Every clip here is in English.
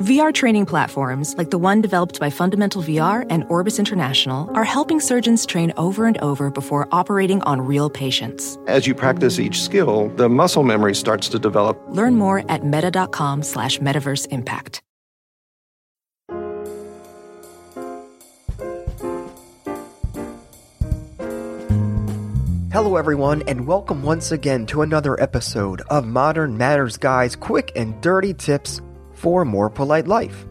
VR training platforms, like the one developed by Fundamental VR and Orbis International, are helping surgeons train over and over before operating on real patients. As you practice each skill, the muscle memory starts to develop. Learn more at meta.com slash metaverse impact. Hello, everyone, and welcome once again to another episode of Modern Manners Guy's quick and dirty tips for a more polite life.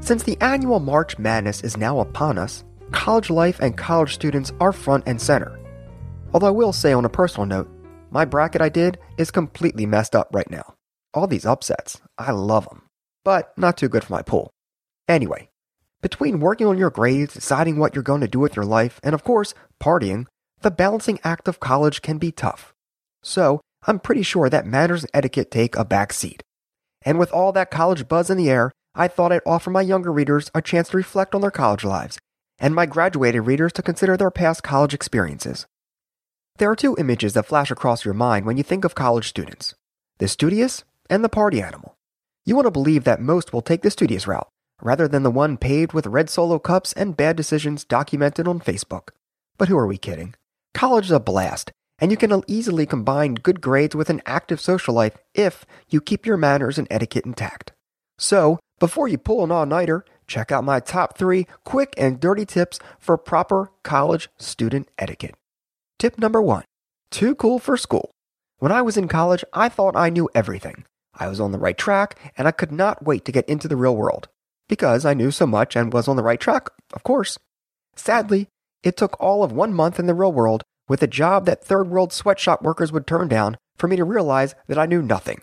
Since the annual March Madness is now upon us, college life and college students are front and center. Although I will say on a personal note, my bracket I did is completely messed up right now. All these upsets, I love them, but not too good for my pool. Anyway, between working on your grades, deciding what you're going to do with your life, and of course, partying, the balancing act of college can be tough. So, I'm pretty sure that manners and etiquette take a back seat. And with all that college buzz in the air, I thought I'd offer my younger readers a chance to reflect on their college lives, and my graduated readers to consider their past college experiences. There are two images that flash across your mind when you think of college students the studious and the party animal. You want to believe that most will take the studious route, rather than the one paved with red solo cups and bad decisions documented on Facebook. But who are we kidding? College is a blast, and you can easily combine good grades with an active social life if you keep your manners and etiquette intact. So, before you pull an all nighter, check out my top three quick and dirty tips for proper college student etiquette. Tip number one Too cool for school. When I was in college, I thought I knew everything. I was on the right track, and I could not wait to get into the real world. Because I knew so much and was on the right track, of course. Sadly, it took all of one month in the real world with a job that third world sweatshop workers would turn down for me to realize that I knew nothing.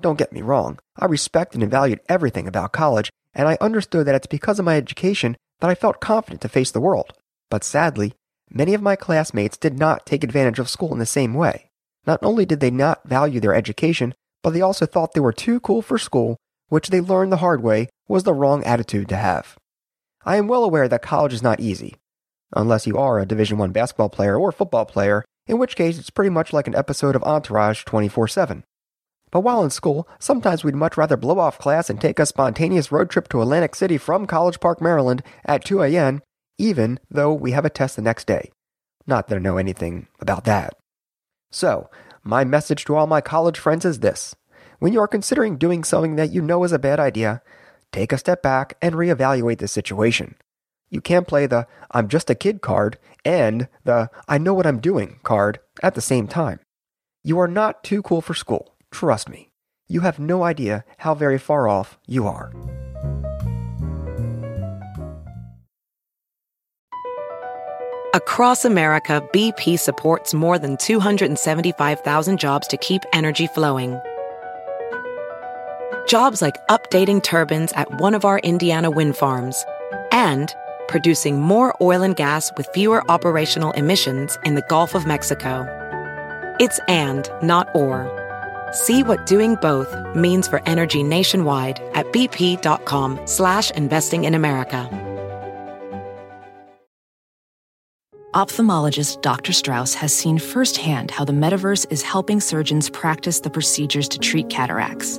Don't get me wrong, I respected and valued everything about college, and I understood that it's because of my education that I felt confident to face the world. But sadly, many of my classmates did not take advantage of school in the same way. Not only did they not value their education, but they also thought they were too cool for school, which they learned the hard way was the wrong attitude to have. I am well aware that college is not easy, unless you are a Division 1 basketball player or football player, in which case it's pretty much like an episode of Entourage 24/7. But while in school, sometimes we'd much rather blow off class and take a spontaneous road trip to Atlantic City from College Park, Maryland at 2 a.m., even though we have a test the next day. Not that I know anything about that. So, my message to all my college friends is this. When you are considering doing something that you know is a bad idea, take a step back and reevaluate the situation. You can't play the I'm just a kid card and the I know what I'm doing card at the same time. You are not too cool for school. Trust me. You have no idea how very far off you are. Across America, BP supports more than 275,000 jobs to keep energy flowing. Jobs like updating turbines at one of our Indiana wind farms and producing more oil and gas with fewer operational emissions in the Gulf of Mexico. It's and, not or. See what doing both means for energy nationwide at bp.com slash investing in America. Ophthalmologist Dr. Strauss has seen firsthand how the metaverse is helping surgeons practice the procedures to treat cataracts.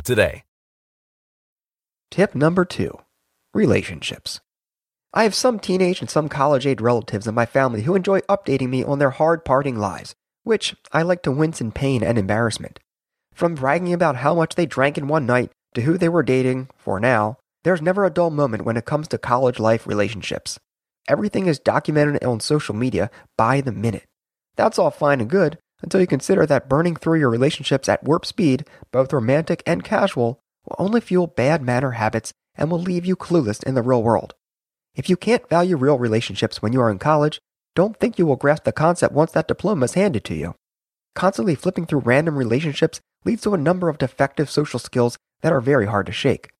today. Tip number two relationships. I have some teenage and some college age relatives in my family who enjoy updating me on their hard parting lives, which I like to wince in pain and embarrassment. From bragging about how much they drank in one night to who they were dating, for now, there's never a dull moment when it comes to college life relationships. Everything is documented on social media by the minute. That's all fine and good until you consider that burning through your relationships at warp speed, both romantic and casual, will only fuel bad manner habits and will leave you clueless in the real world. If you can't value real relationships when you are in college, don't think you will grasp the concept once that diploma is handed to you. Constantly flipping through random relationships leads to a number of defective social skills that are very hard to shake.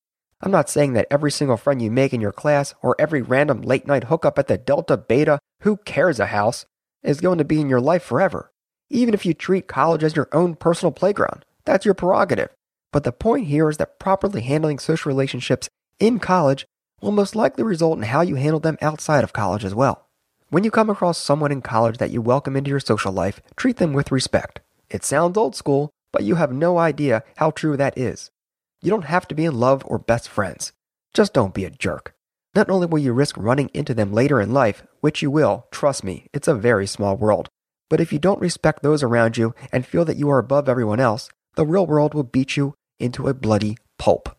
I'm not saying that every single friend you make in your class or every random late night hookup at the Delta Beta Who Cares a House is going to be in your life forever. Even if you treat college as your own personal playground, that's your prerogative. But the point here is that properly handling social relationships in college will most likely result in how you handle them outside of college as well. When you come across someone in college that you welcome into your social life, treat them with respect. It sounds old school, but you have no idea how true that is. You don't have to be in love or best friends. Just don't be a jerk. Not only will you risk running into them later in life, which you will, trust me, it's a very small world, but if you don't respect those around you and feel that you are above everyone else, the real world will beat you into a bloody pulp.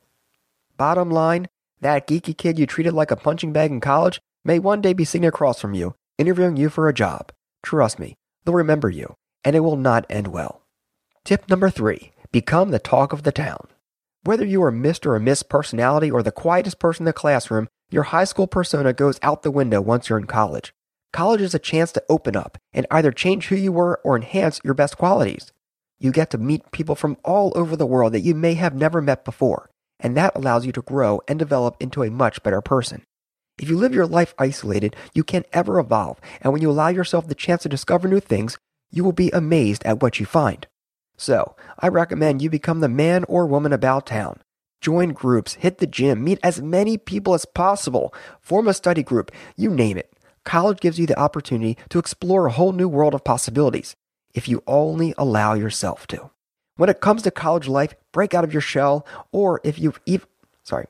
Bottom line, that geeky kid you treated like a punching bag in college may one day be sitting across from you, interviewing you for a job. Trust me, they'll remember you, and it will not end well. Tip number three become the talk of the town. Whether you are Mr. or Miss Personality or the quietest person in the classroom, your high school persona goes out the window once you're in college. College is a chance to open up and either change who you were or enhance your best qualities. You get to meet people from all over the world that you may have never met before, and that allows you to grow and develop into a much better person. If you live your life isolated, you can't ever evolve, and when you allow yourself the chance to discover new things, you will be amazed at what you find. So, I recommend you become the man or woman about town. Join groups, hit the gym, meet as many people as possible, form a study group, you name it. College gives you the opportunity to explore a whole new world of possibilities if you only allow yourself to. When it comes to college life, break out of your shell, or if you've ev- sorry,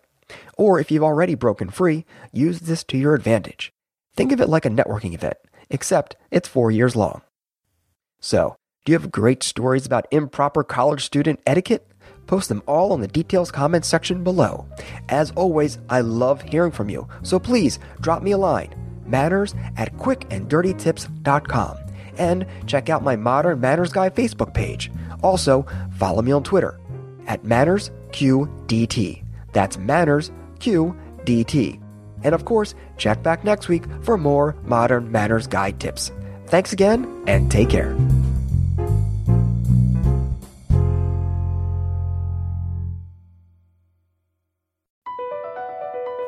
or if you've already broken free, use this to your advantage. Think of it like a networking event, except it's four years long. So, do you have great stories about improper college student etiquette? Post them all in the details comment section below. As always, I love hearing from you, so please drop me a line. Manners at quickanddirtytips.com. And check out my Modern Manners Guy Facebook page. Also, follow me on Twitter at MannersQDT. That's MannersQDT. And of course, check back next week for more Modern Manners Guy tips. Thanks again, and take care.